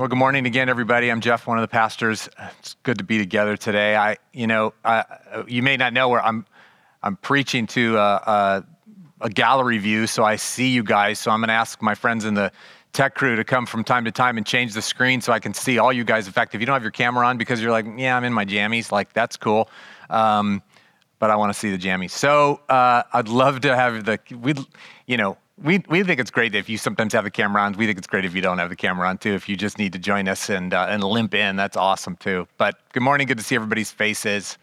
Well, good morning again, everybody. I'm Jeff, one of the pastors. It's good to be together today. I, you know, you may not know where I'm. I'm preaching to a, a, a gallery view, so I see you guys. So I'm going to ask my friends in the tech crew to come from time to time and change the screen so I can see all you guys. In fact, if you don't have your camera on because you're like, yeah, I'm in my jammies, like that's cool. Um, but I want to see the jammies. So uh, I'd love to have the, we, you know, we, we think it's great if you sometimes have the camera on. We think it's great if you don't have the camera on too. If you just need to join us and, uh, and limp in, that's awesome too. But good morning. Good to see everybody's faces.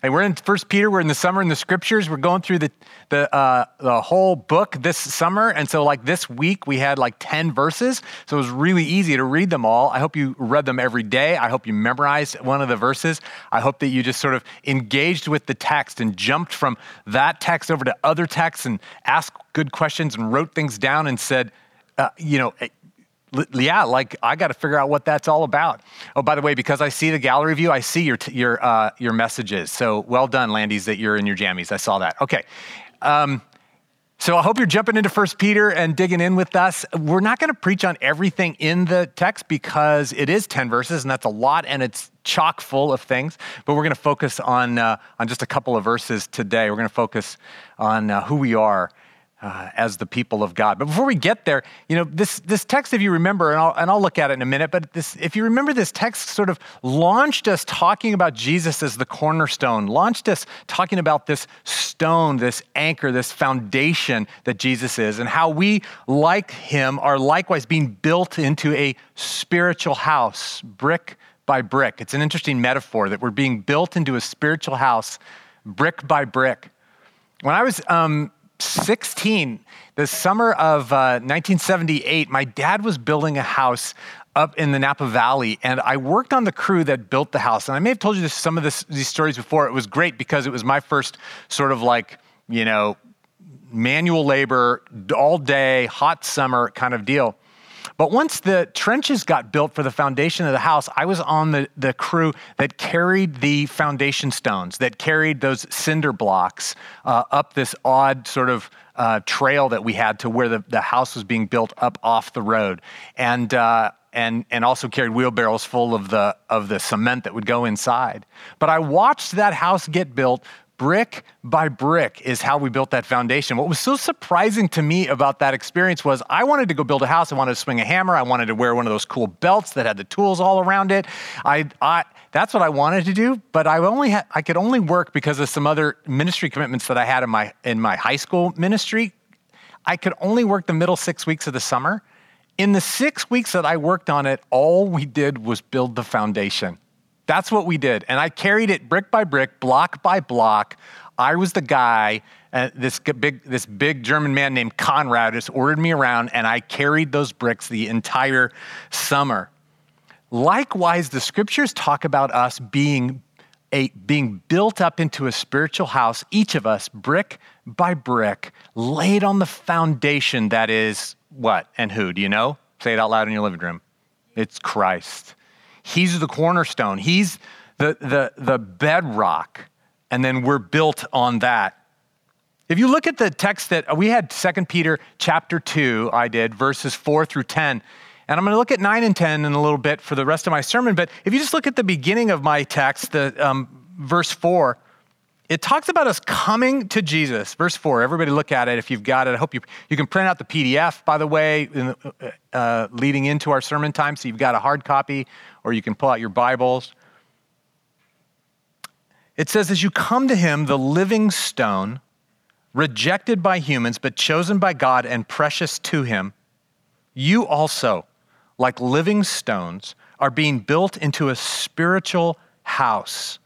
Hey, we're in First Peter. We're in the summer in the scriptures. We're going through the the uh, the whole book this summer, and so like this week we had like ten verses, so it was really easy to read them all. I hope you read them every day. I hope you memorized one of the verses. I hope that you just sort of engaged with the text and jumped from that text over to other texts and asked good questions and wrote things down and said, uh, you know, yeah, like I got to figure out what that's all about. Oh, by the way, because I see the gallery view, I see your t- your uh, your messages. So well done, Landys, that you're in your jammies. I saw that. Okay. Um, so I hope you're jumping into First Peter and digging in with us. We're not going to preach on everything in the text because it is ten verses, and that's a lot, and it's chock full of things. But we're going to focus on uh, on just a couple of verses today. We're going to focus on uh, who we are uh, as the people of God. But before we get there, you know, this, this text, if you remember, and I'll, and I'll look at it in a minute, but this, if you remember, this text sort of launched us talking about Jesus as the cornerstone, launched us talking about this stone, this anchor, this foundation that Jesus is, and how we, like him, are likewise being built into a spiritual house, brick by brick. It's an interesting metaphor that we're being built into a spiritual house, brick by brick. When I was um, 16, the summer of uh, 1978, my dad was building a house up in the Napa Valley, and I worked on the crew that built the house. And I may have told you this, some of this, these stories before. It was great because it was my first sort of like, you know, manual labor, all day, hot summer kind of deal. But once the trenches got built for the foundation of the house, I was on the, the crew that carried the foundation stones, that carried those cinder blocks uh, up this odd sort of uh, trail that we had to where the, the house was being built up off the road. And, uh, and, and also carried wheelbarrows full of the, of the cement that would go inside. But I watched that house get built brick by brick is how we built that foundation. What was so surprising to me about that experience was I wanted to go build a house. I wanted to swing a hammer. I wanted to wear one of those cool belts that had the tools all around it. I, I that's what I wanted to do, but I only had, I could only work because of some other ministry commitments that I had in my in my high school ministry. I could only work the middle 6 weeks of the summer. In the 6 weeks that I worked on it, all we did was build the foundation. That's what we did. And I carried it brick by brick, block by block. I was the guy, uh, this, big, this big German man named Conrad just ordered me around, and I carried those bricks the entire summer. Likewise, the scriptures talk about us being, a, being built up into a spiritual house, each of us, brick by brick, laid on the foundation that is what and who? Do you know? Say it out loud in your living room. It's Christ. He's the cornerstone. He's the, the, the bedrock. And then we're built on that. If you look at the text that we had 2 Peter chapter 2, I did, verses 4 through 10. And I'm going to look at 9 and 10 in a little bit for the rest of my sermon. But if you just look at the beginning of my text, the um, verse 4, it talks about us coming to Jesus. Verse 4, everybody look at it if you've got it. I hope you, you can print out the PDF, by the way, in, uh, leading into our sermon time. So you've got a hard copy or you can pull out your Bibles. It says, As you come to him, the living stone, rejected by humans, but chosen by God and precious to him, you also, like living stones, are being built into a spiritual house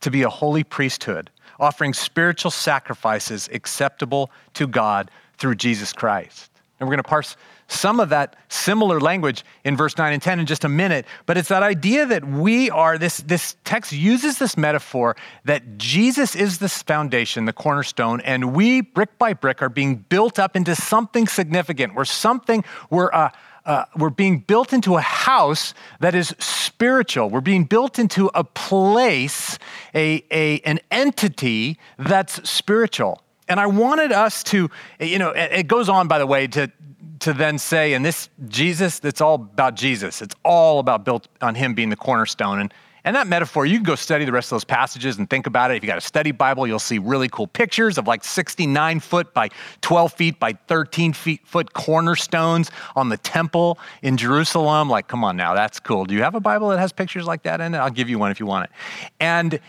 to be a holy priesthood offering spiritual sacrifices acceptable to God through Jesus Christ. And we're going to parse some of that similar language in verse 9 and 10 in just a minute, but it's that idea that we are, this, this text uses this metaphor that Jesus is this foundation, the cornerstone, and we, brick by brick, are being built up into something significant. We're something, we're a, uh, we're being built into a house that is spiritual. We're being built into a place, a, a, an entity that's spiritual. And I wanted us to, you know, it goes on, by the way, to, to then say, and this Jesus, it's all about Jesus. It's all about built on him being the cornerstone. And, and that metaphor, you can go study the rest of those passages and think about it. If you got a study Bible, you'll see really cool pictures of like 69 foot by 12 feet by 13 feet foot cornerstones on the temple in Jerusalem. Like, come on now, that's cool. Do you have a Bible that has pictures like that in it? I'll give you one if you want it. And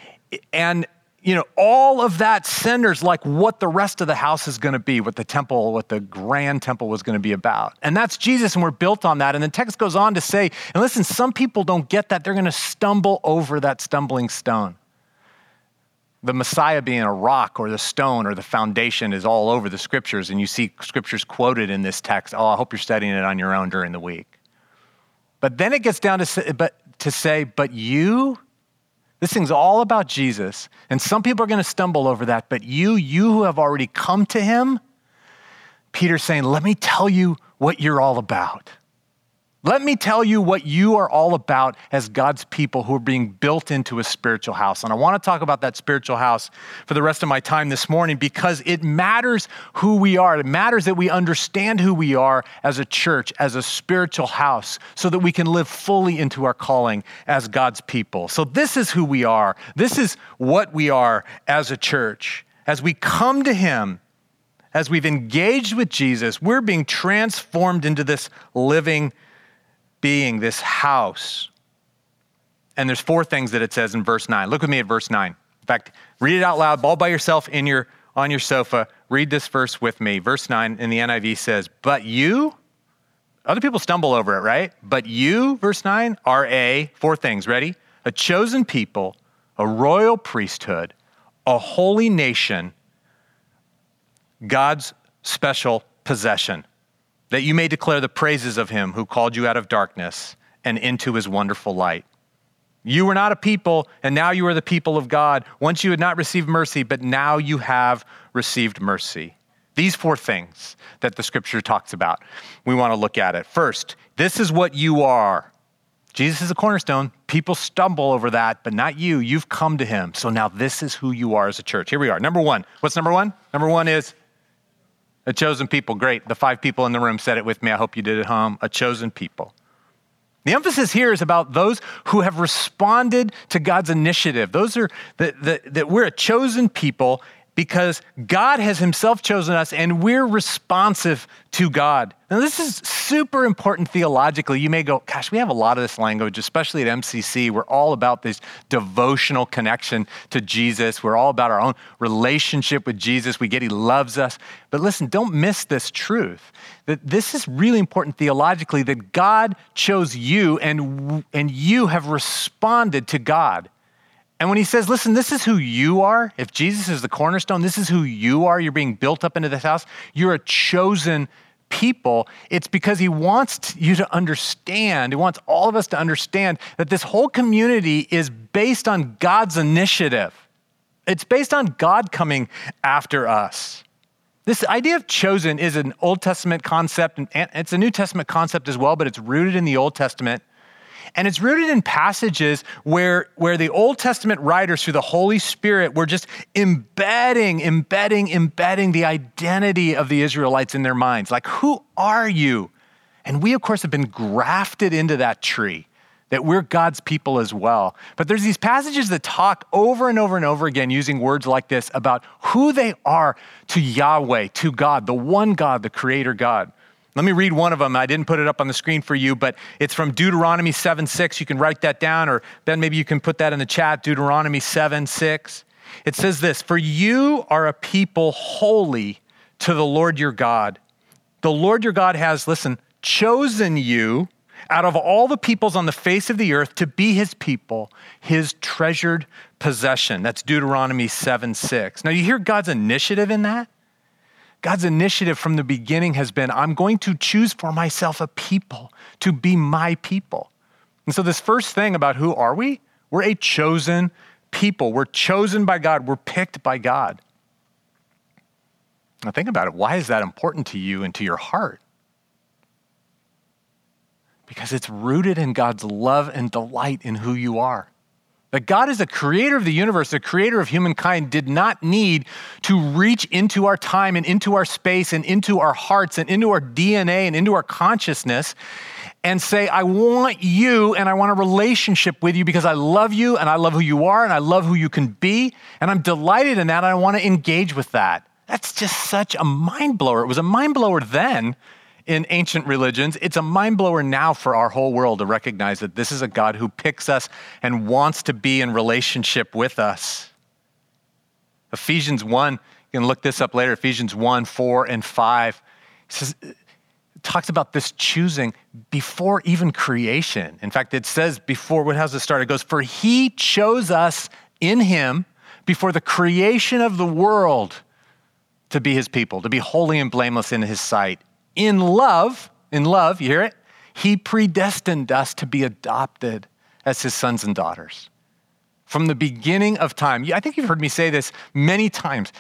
and you know, all of that centers like what the rest of the house is going to be, what the temple, what the grand temple was going to be about. And that's Jesus, and we're built on that. And the text goes on to say, and listen, some people don't get that. They're going to stumble over that stumbling stone. The Messiah being a rock or the stone or the foundation is all over the scriptures, and you see scriptures quoted in this text. Oh, I hope you're studying it on your own during the week. But then it gets down to but, to say, but you, this thing's all about Jesus. And some people are going to stumble over that, but you, you who have already come to him, Peter's saying, let me tell you what you're all about. Let me tell you what you are all about as God's people who are being built into a spiritual house. And I want to talk about that spiritual house for the rest of my time this morning because it matters who we are. It matters that we understand who we are as a church, as a spiritual house, so that we can live fully into our calling as God's people. So, this is who we are. This is what we are as a church. As we come to Him, as we've engaged with Jesus, we're being transformed into this living being, this house. And there's four things that it says in verse 9. Look with me at verse 9. In fact, read it out loud, all by yourself in your, on your sofa. Read this verse with me. Verse 9 in the NIV says, But you, other people stumble over it, right? But you, verse 9, are a, four things, ready? A chosen people, a royal priesthood, a holy nation, God's special possession that you may declare the praises of him who called you out of darkness and into his wonderful light. You were not a people, and now you are the people of God. Once you had not received mercy, but now you have received mercy. These four things that the scripture talks about, we want to look at it. First, this is what you are. Jesus is a cornerstone. People stumble over that, but not you. You've come to him. So now this is who you are as a church. Here we are. Number one. What's number one? Number one is a chosen people. Great. The five people in the room said it with me. I hope you did at home. A chosen people. The emphasis here is about those who have responded to God's initiative. Those are that, that we're a chosen people because God has Himself chosen us and we're responsive to God. Now, this is super important theologically. You may go, gosh, we have a lot of this language, especially at MCC. We're all about this devotional connection to Jesus. We're all about our own relationship with Jesus. We get He loves us. But listen, don't miss this truth that this is really important theologically that God chose you and, and you have responded to God. And when he says, listen, this is who you are, if Jesus is the cornerstone, this is who you are, you're being built up into this house, you're a chosen people, it's because he wants you to understand, he wants all of us to understand that this whole community is based on God's initiative. It's based on God coming after us. This idea of chosen is an Old Testament concept, and it's a New Testament concept as well, but it's rooted in the Old Testament. And it's rooted in passages where, where the Old Testament writers, through the Holy Spirit, were just embedding, embedding, embedding the identity of the Israelites in their minds. Like, who are you? And we, of course, have been grafted into that tree that we're God's people as well. But there's these passages that talk over and over and over again using words like this about who they are to Yahweh, to God, the one God, the creator God. Let me read one of them. I didn't put it up on the screen for you, but it's from Deuteronomy 7 6. You can write that down, or Ben, maybe you can put that in the chat. Deuteronomy 7 6. It says this For you are a people holy to the Lord your God. The Lord your God has, listen, chosen you out of all the peoples on the face of the earth to be his people, his treasured possession. That's Deuteronomy 7 6. Now, you hear God's initiative in that? God's initiative from the beginning has been I'm going to choose for myself a people to be my people. And so, this first thing about who are we? We're a chosen people. We're chosen by God, we're picked by God. Now, think about it. Why is that important to you and to your heart? Because it's rooted in God's love and delight in who you are. That God is the creator of the universe, the creator of humankind, did not need to reach into our time and into our space and into our hearts and into our DNA and into our consciousness and say, I want you and I want a relationship with you because I love you and I love who you are and I love who you can be. And I'm delighted in that. And I want to engage with that. That's just such a mind blower. It was a mind blower then in ancient religions. It's a mind blower now for our whole world to recognize that this is a God who picks us and wants to be in relationship with us. Ephesians 1, you can look this up later, Ephesians 1, 4, and 5. Says, talks about this choosing before even creation. In fact, it says before, what has it start? It goes, For he chose us in him before the creation of the world to be his people, to be holy and blameless in his sight in love, in love, you hear it? He predestined us to be adopted as his sons and daughters. From the beginning of time, I think you've heard me say this many times.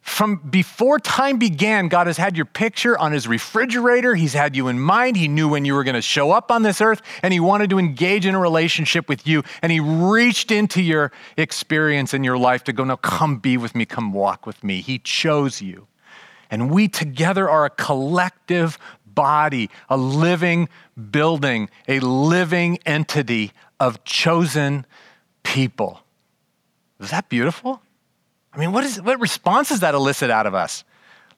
From before time began, God has had your picture on his refrigerator. He's had you in mind. He knew when you were going to show up on this earth, and he wanted to engage in a relationship with you. And he reached into your experience in your life to go, Now come be with me, come walk with me. He chose you. And we together are a collective body, a living building, a living entity of chosen people. Is that beautiful? I mean, what, is, what response does that elicit out of us?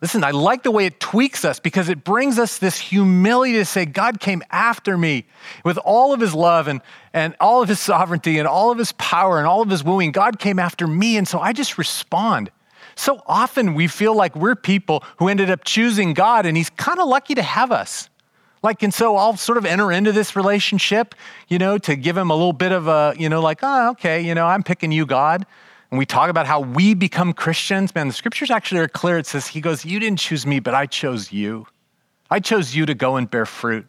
Listen, I like the way it tweaks us because it brings us this humility to say, God came after me with all of his love and, and all of his sovereignty and all of his power and all of his wooing. God came after me. And so I just respond. So often we feel like we're people who ended up choosing God, and He's kind of lucky to have us. Like, and so I'll sort of enter into this relationship, you know, to give him a little bit of a, you know, like, oh, okay, you know, I'm picking you, God. And we talk about how we become Christians. Man, the scriptures actually are clear. It says, He goes, You didn't choose me, but I chose you. I chose you to go and bear fruit.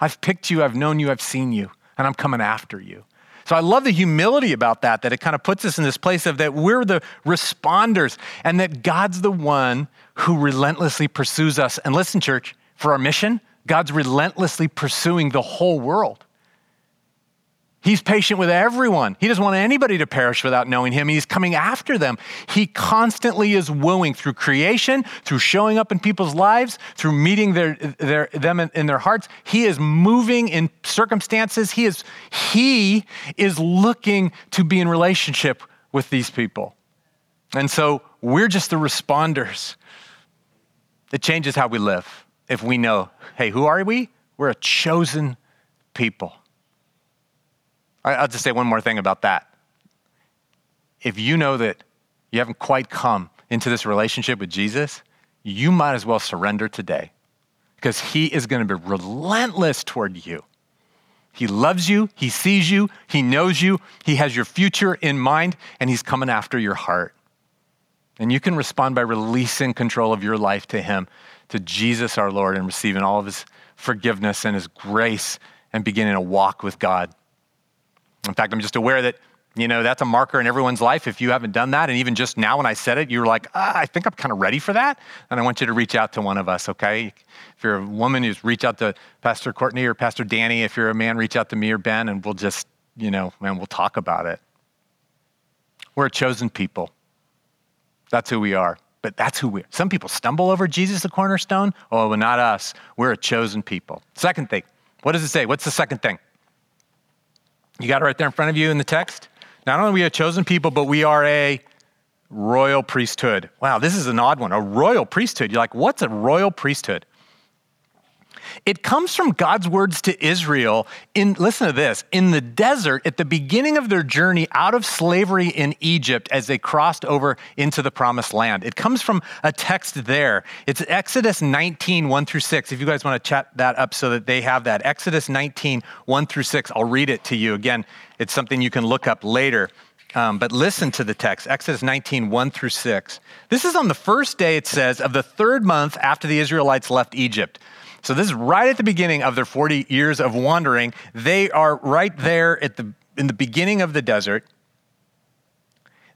I've picked you, I've known you, I've seen you, and I'm coming after you. So I love the humility about that, that it kind of puts us in this place of that we're the responders and that God's the one who relentlessly pursues us. And listen, church, for our mission, God's relentlessly pursuing the whole world. He's patient with everyone. He doesn't want anybody to perish without knowing him. He's coming after them. He constantly is wooing through creation, through showing up in people's lives, through meeting their, their, them in, in their hearts. He is moving in circumstances. He is, he is looking to be in relationship with these people. And so we're just the responders. It changes how we live if we know, hey, who are we? We're a chosen people. I'll just say one more thing about that. If you know that you haven't quite come into this relationship with Jesus, you might as well surrender today because he is going to be relentless toward you. He loves you, he sees you, he knows you, he has your future in mind, and he's coming after your heart. And you can respond by releasing control of your life to him, to Jesus our Lord, and receiving all of his forgiveness and his grace and beginning a walk with God. In fact, I'm just aware that, you know, that's a marker in everyone's life. If you haven't done that, and even just now when I said it, you were like, ah, I think I'm kind of ready for that. And I want you to reach out to one of us, okay? If you're a woman, you reach out to Pastor Courtney or Pastor Danny. If you're a man, reach out to me or Ben, and we'll just, you know, man, we'll talk about it. We're a chosen people. That's who we are. But that's who we are. Some people stumble over Jesus, the cornerstone. Oh, but not us. We're a chosen people. Second thing, what does it say? What's the second thing? You got it right there in front of you in the text. Not only are we a chosen people, but we are a royal priesthood. Wow, this is an odd one. A royal priesthood. You're like, what's a royal priesthood? It comes from God's words to Israel in, listen to this, in the desert at the beginning of their journey out of slavery in Egypt as they crossed over into the promised land. It comes from a text there. It's Exodus 19, 1 through 6. If you guys want to chat that up so that they have that. Exodus 19, 1 through 6. I'll read it to you. Again, it's something you can look up later. Um, but listen to the text, Exodus 19, 1 through 6. This is on the first day, it says, of the third month after the Israelites left Egypt. So this is right at the beginning of their 40 years of wandering. They are right there at the, in the beginning of the desert.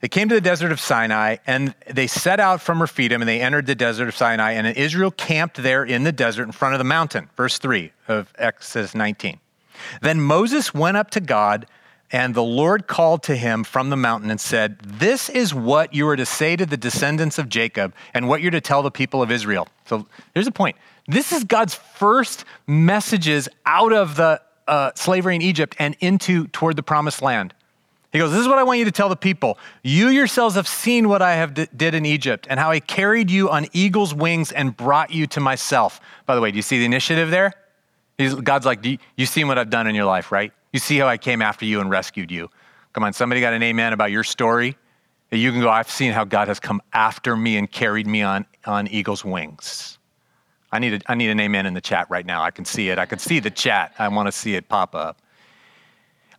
They came to the desert of Sinai and they set out from Rephidim and they entered the desert of Sinai. And Israel camped there in the desert in front of the mountain. Verse 3 of Exodus 19. Then Moses went up to God And the Lord called to him from the mountain and said, This is what you are to say to the descendants of Jacob and what you're to tell the people of Israel. So here's a point. This is God's first messages out of the uh, slavery in Egypt and into toward the promised land. He goes, This is what I want you to tell the people. You yourselves have seen what I have d- did in Egypt and how I carried you on eagle's wings and brought you to myself. By the way, do you see the initiative there? He's, God's like, you, You've seen what I've done in your life, right? You see how I came after you and rescued you. Come on, somebody got an amen about your story? You can go, I've seen how God has come after me and carried me on, on eagle's wings. I need, a, I need an amen in the chat right now. I can see it. I can see the chat. I want to see it pop up.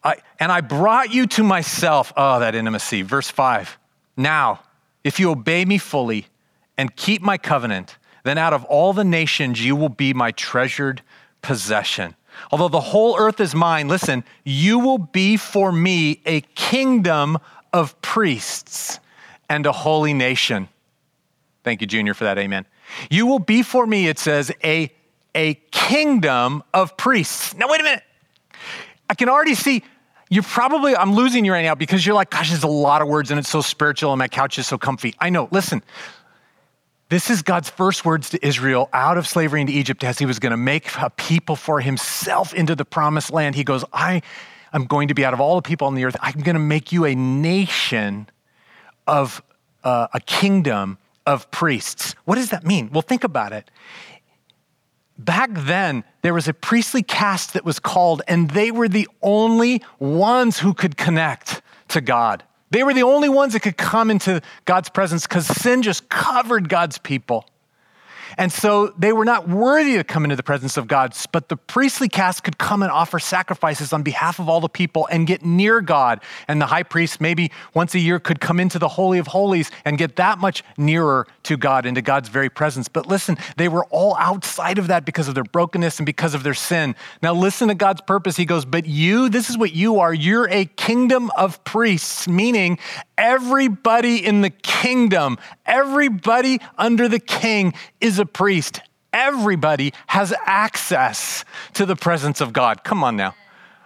I, and I brought you to myself. Oh, that intimacy. Verse 5. Now, if you obey me fully and keep my covenant, then out of all the nations you will be my treasured possession. Although the whole earth is mine, listen, you will be for me a kingdom of priests and a holy nation. Thank you, Junior, for that amen. You will be for me, it says, a, a kingdom of priests. Now, wait a minute. I can already see you're probably, I'm losing you right now because you're like, gosh, there's a lot of words and it's so spiritual and my couch is so comfy. I know. Listen, this is God's first words to Israel out of slavery into Egypt as he was going to make a people for himself into the promised land. He goes, I am going to be out of all the people on the earth, I'm going to make you a nation of uh, a kingdom of priests. What does that mean? Well, think about it. Back then, there was a priestly caste that was called, and they were the only ones who could connect to God. They were the only ones that could come into God's presence because sin just covered God's people. And so they were not worthy to come into the presence of God, but the priestly caste could come and offer sacrifices on behalf of all the people and get near God. And the high priest, maybe once a year, could come into the Holy of Holies and get that much nearer to God, into God's very presence. But listen, they were all outside of that because of their brokenness and because of their sin. Now, listen to God's purpose. He goes, But you, this is what you are. You're a kingdom of priests, meaning everybody in the kingdom, everybody under the king is a priest. Everybody has access to the presence of God. Come on now.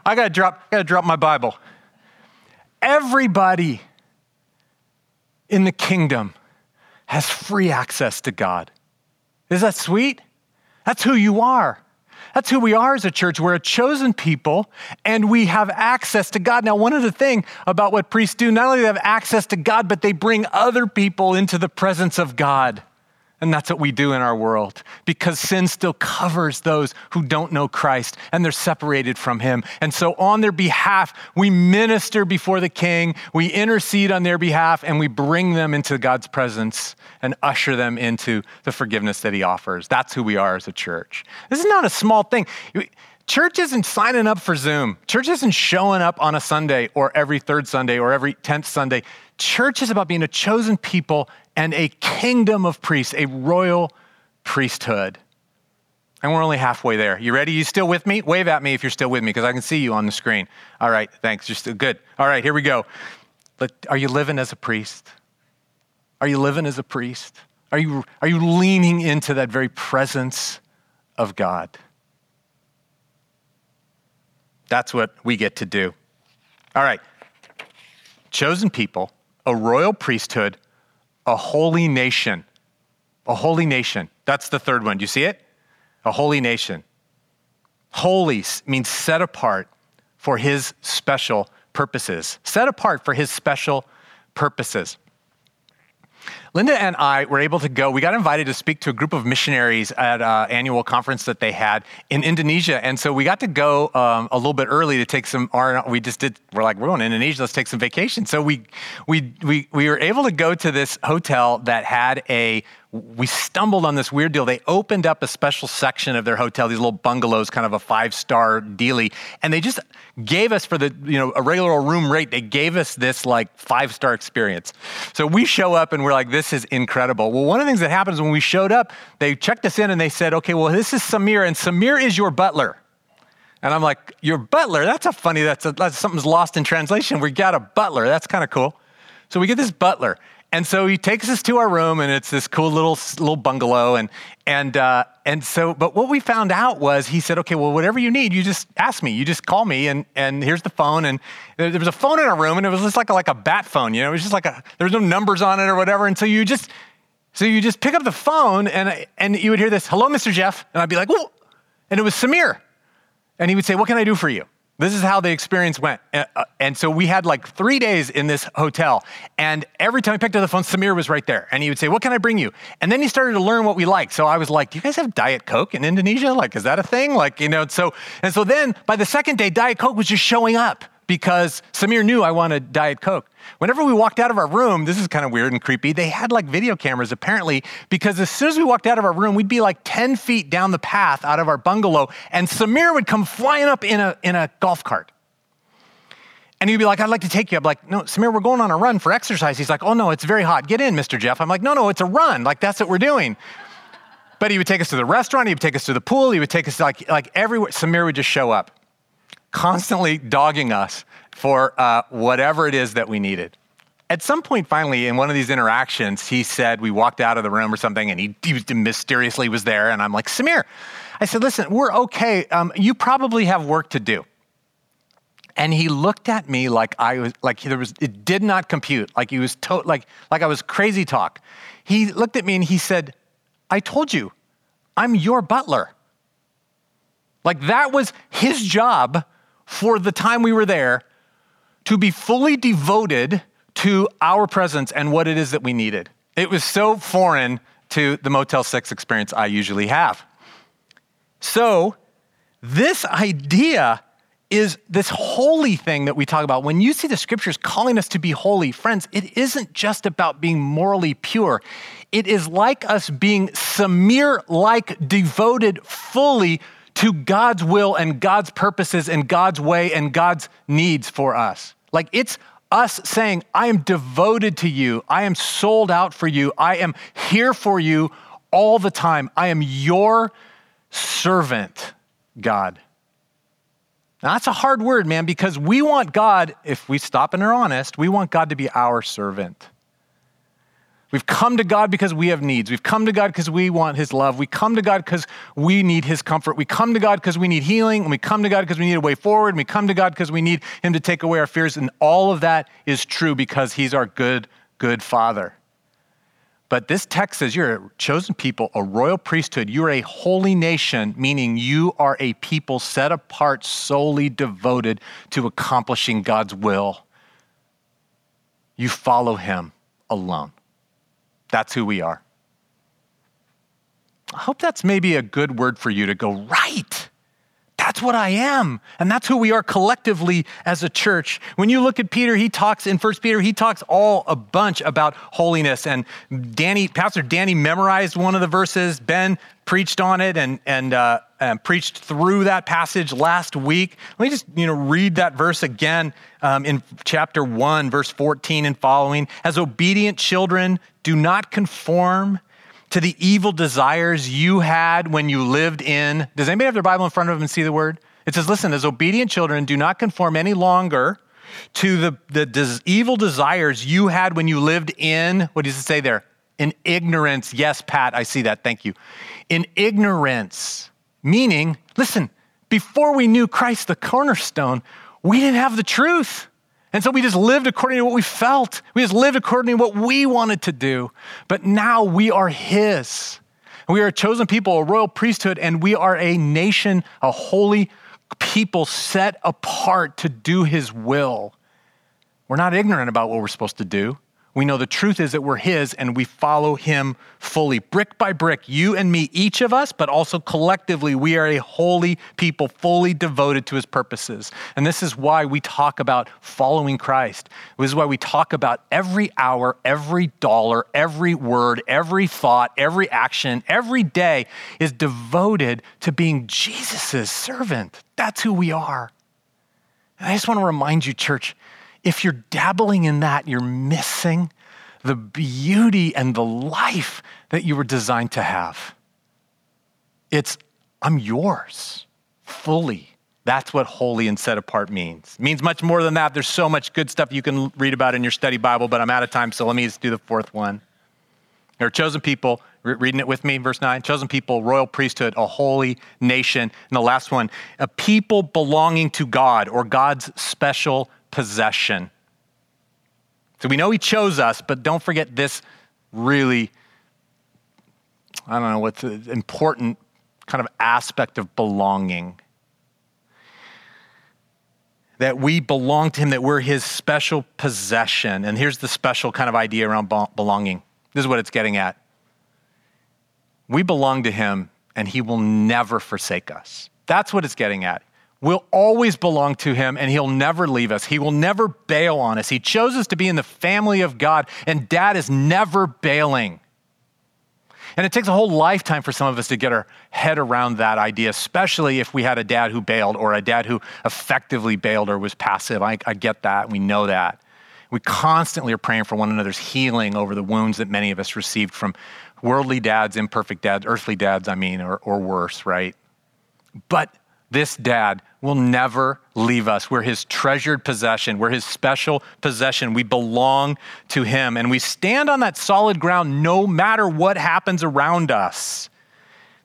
I gotta drop, gotta drop my Bible. Everybody in the kingdom has free access to God. Is that sweet? That's who you are. That's who we are as a church. We're a chosen people and we have access to God. Now, one of the things about what priests do, not only do they have access to God, but they bring other people into the presence of God. And that's what we do in our world because sin still covers those who don't know Christ and they're separated from Him. And so, on their behalf, we minister before the King, we intercede on their behalf, and we bring them into God's presence and usher them into the forgiveness that He offers. That's who we are as a church. This is not a small thing. Church isn't signing up for Zoom. Church isn't showing up on a Sunday or every third Sunday or every 10th Sunday. Church is about being a chosen people and a kingdom of priests, a royal priesthood. And we're only halfway there. You ready? You still with me? Wave at me if you're still with me because I can see you on the screen. All right, thanks. You're still good. All right, here we go. But are you living as a priest? Are you living as a priest? Are you, are you leaning into that very presence of God? That's what we get to do. All right. Chosen people, a royal priesthood, a holy nation. A holy nation. That's the third one. Do you see it? A holy nation. Holy means set apart for his special purposes. Set apart for his special purposes. Linda and I were able to go. We got invited to speak to a group of missionaries at an annual conference that they had in Indonesia, and so we got to go um, a little bit early to take some. We just did. We're like, we're going to Indonesia. Let's take some vacation. So we we we we were able to go to this hotel that had a we stumbled on this weird deal. They opened up a special section of their hotel, these little bungalows, kind of a five star dealy, and they just gave us for the you know a regular room rate. They gave us this like five star experience. So we show up and we're like, this is incredible. Well, one of the things that happens when we showed up, they checked us in and they said, okay, well this is Samir, and Samir is your butler. And I'm like, your butler? That's a funny. That's, a, that's something's lost in translation. We got a butler. That's kind of cool. So we get this butler, and so he takes us to our room, and it's this cool little little bungalow. And and uh, and so, but what we found out was he said, "Okay, well, whatever you need, you just ask me. You just call me, and and here's the phone." And there, was a phone in our room, and it was just like a, like a bat phone. You know, it was just like a there was no numbers on it or whatever. And so you just so you just pick up the phone, and and you would hear this, "Hello, Mr. Jeff," and I'd be like, "Whoa," and it was Samir, and he would say, "What can I do for you?" This is how the experience went. Uh, uh, and so we had like three days in this hotel. And every time I picked up the phone, Samir was right there. And he would say, What can I bring you? And then he started to learn what we liked. So I was like, Do you guys have Diet Coke in Indonesia? Like, is that a thing? Like, you know, so, and so then by the second day, Diet Coke was just showing up because Samir knew I wanted Diet Coke. Whenever we walked out of our room, this is kind of weird and creepy, they had like video cameras apparently, because as soon as we walked out of our room, we'd be like 10 feet down the path out of our bungalow, and Samir would come flying up in a, in a golf cart. And he'd be like, I'd like to take you. I'm like, no, Samir, we're going on a run for exercise. He's like, oh no, it's very hot. Get in, Mr. Jeff. I'm like, no, no, it's a run. Like, that's what we're doing. But he would take us to the restaurant. He would take us to the pool. He would take us to like, like everywhere. Samir would just show up constantly dogging us for uh, whatever it is that we needed. At some point, finally, in one of these interactions, he said, We walked out of the room or something, and he, he mysteriously was there. And I'm like, Samir, I said, Listen, we're okay. Um, you probably have work to do. And he looked at me like I was like there was it did not compute like he was to, like like I was crazy talk. He looked at me and he said, "I told you, I'm your butler." Like that was his job for the time we were there to be fully devoted to our presence and what it is that we needed. It was so foreign to the Motel 6 experience I usually have. So, this idea is this holy thing that we talk about. When you see the scriptures calling us to be holy, friends, it isn't just about being morally pure. It is like us being Samir like devoted fully to God's will and God's purposes and God's way and God's needs for us. Like it's us saying, I am devoted to you. I am sold out for you. I am here for you all the time. I am your servant, God. Now, that's a hard word, man, because we want God, if we stop and are honest, we want God to be our servant. We've come to God because we have needs. We've come to God because we want His love. We come to God because we need His comfort. We come to God because we need healing. And we come to God because we need a way forward. And we come to God because we need Him to take away our fears. And all of that is true because He's our good, good Father. But this text says you're a chosen people, a royal priesthood. You're a holy nation, meaning you are a people set apart, solely devoted to accomplishing God's will. You follow Him alone. That's who we are. I hope that's maybe a good word for you to go, right. That's what I am. And that's who we are collectively as a church. When you look at Peter, he talks in First Peter, he talks all a bunch about holiness. And Danny, Pastor Danny memorized one of the verses. Ben preached on it and, and, uh, and preached through that passage last week. Let me just you know, read that verse again um, in chapter 1, verse 14 and following. As obedient children, do not conform to the evil desires you had when you lived in. Does anybody have their Bible in front of them and see the word? It says, listen, as obedient children, do not conform any longer to the, the des- evil desires you had when you lived in, what does it say there? In ignorance. Yes, Pat, I see that. Thank you. In ignorance, meaning, listen, before we knew Christ, the cornerstone, we didn't have the truth. And so we just lived according to what we felt. We just lived according to what we wanted to do. But now we are His. We are a chosen people, a royal priesthood, and we are a nation, a holy people set apart to do His will. We're not ignorant about what we're supposed to do. We know the truth is that we're His and we follow Him fully, brick by brick, you and me, each of us, but also collectively, we are a holy people, fully devoted to His purposes. And this is why we talk about following Christ. This is why we talk about every hour, every dollar, every word, every thought, every action, every day is devoted to being Jesus' servant. That's who we are. And I just want to remind you, church, if you're dabbling in that, you're missing the beauty and the life that you were designed to have. It's, I'm yours fully. That's what holy and set apart means. It means much more than that. There's so much good stuff you can read about in your study Bible, but I'm out of time, so let me just do the fourth one. They're chosen people, re- reading it with me, verse 9. Chosen people, royal priesthood, a holy nation. And the last one, a people belonging to God or God's special possession. So we know He chose us, but don't forget this really, I don't know, what's an important kind of aspect of belonging. That we belong to Him, that we're His special possession. And here's the special kind of idea around belonging this is what it's getting at. We belong to Him, and He will never forsake us. That's what it's getting at. We'll always belong to Him, and He'll never leave us. He will never bail on us. He chose us to be in the family of God, and Dad is never bailing. And it takes a whole lifetime for some of us to get our head around that idea, especially if we had a dad who bailed or a dad who effectively bailed or was passive. I, I get that. We know that. We constantly are praying for one another's healing over the wounds that many of us received from worldly dads, imperfect dads, earthly dads, I mean, or, or worse, right? But this dad will never leave us. We're his treasured possession. We're his special possession. We belong to him. And we stand on that solid ground no matter what happens around us.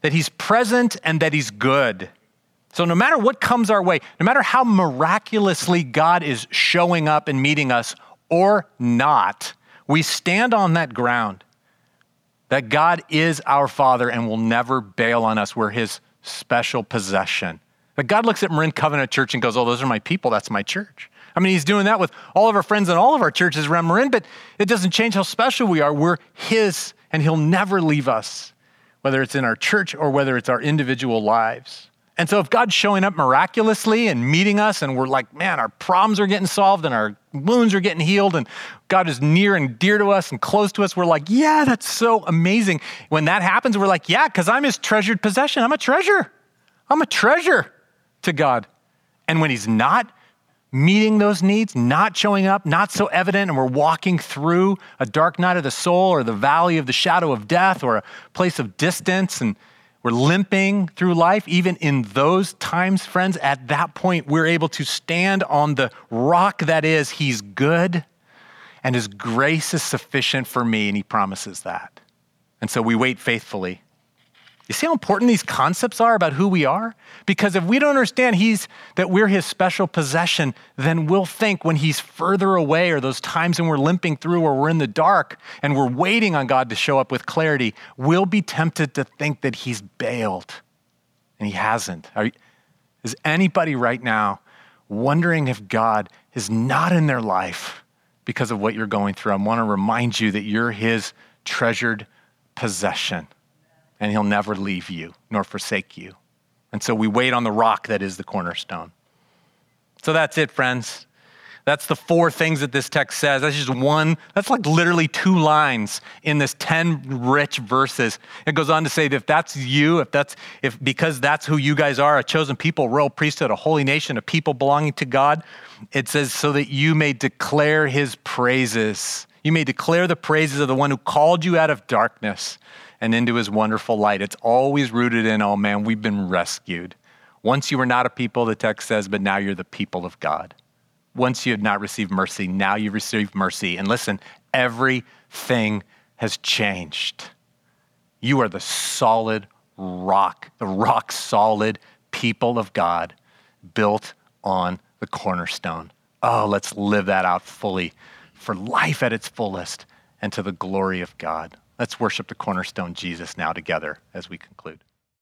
That he's present and that he's good. So, no matter what comes our way, no matter how miraculously God is showing up and meeting us or not, we stand on that ground that God is our Father and will never bail on us. We're His special possession. But God looks at Marin Covenant Church and goes, Oh, those are my people. That's my church. I mean, He's doing that with all of our friends and all of our churches around Marin, but it doesn't change how special we are. We're His, and He'll never leave us, whether it's in our church or whether it's our individual lives. And so, if God's showing up miraculously and meeting us, and we're like, man, our problems are getting solved and our wounds are getting healed, and God is near and dear to us and close to us, we're like, yeah, that's so amazing. When that happens, we're like, yeah, because I'm his treasured possession. I'm a treasure. I'm a treasure to God. And when he's not meeting those needs, not showing up, not so evident, and we're walking through a dark night of the soul or the valley of the shadow of death or a place of distance, and we're limping through life, even in those times, friends, at that point, we're able to stand on the rock that is, He's good and His grace is sufficient for me, and He promises that. And so we wait faithfully you see how important these concepts are about who we are? Because if we don't understand he's that we're his special possession, then we'll think when he's further away or those times when we're limping through or we're in the dark and we're waiting on God to show up with clarity, we'll be tempted to think that he's bailed. And he hasn't. Are, is anybody right now wondering if God is not in their life because of what you're going through? I want to remind you that you're his treasured possession and he'll never leave you nor forsake you. And so we wait on the rock that is the cornerstone. So that's it, friends. That's the four things that this text says. That's just one, that's like literally two lines in this 10 rich verses. It goes on to say that if that's you, if that's, if because that's who you guys are, a chosen people, royal priesthood, a holy nation, a people belonging to God, it says so that you may declare his praises. You may declare the praises of the one who called you out of darkness and into his wonderful light. It's always rooted in, oh man, we've been rescued. Once you were not a people, the text says, but now you're the people of God. Once you had not received mercy, now you receive mercy. And listen, everything has changed. You are the solid rock, the rock solid people of God built on the cornerstone. Oh, let's live that out fully for life at its fullest and to the glory of God. Let's worship the cornerstone Jesus now together as we conclude.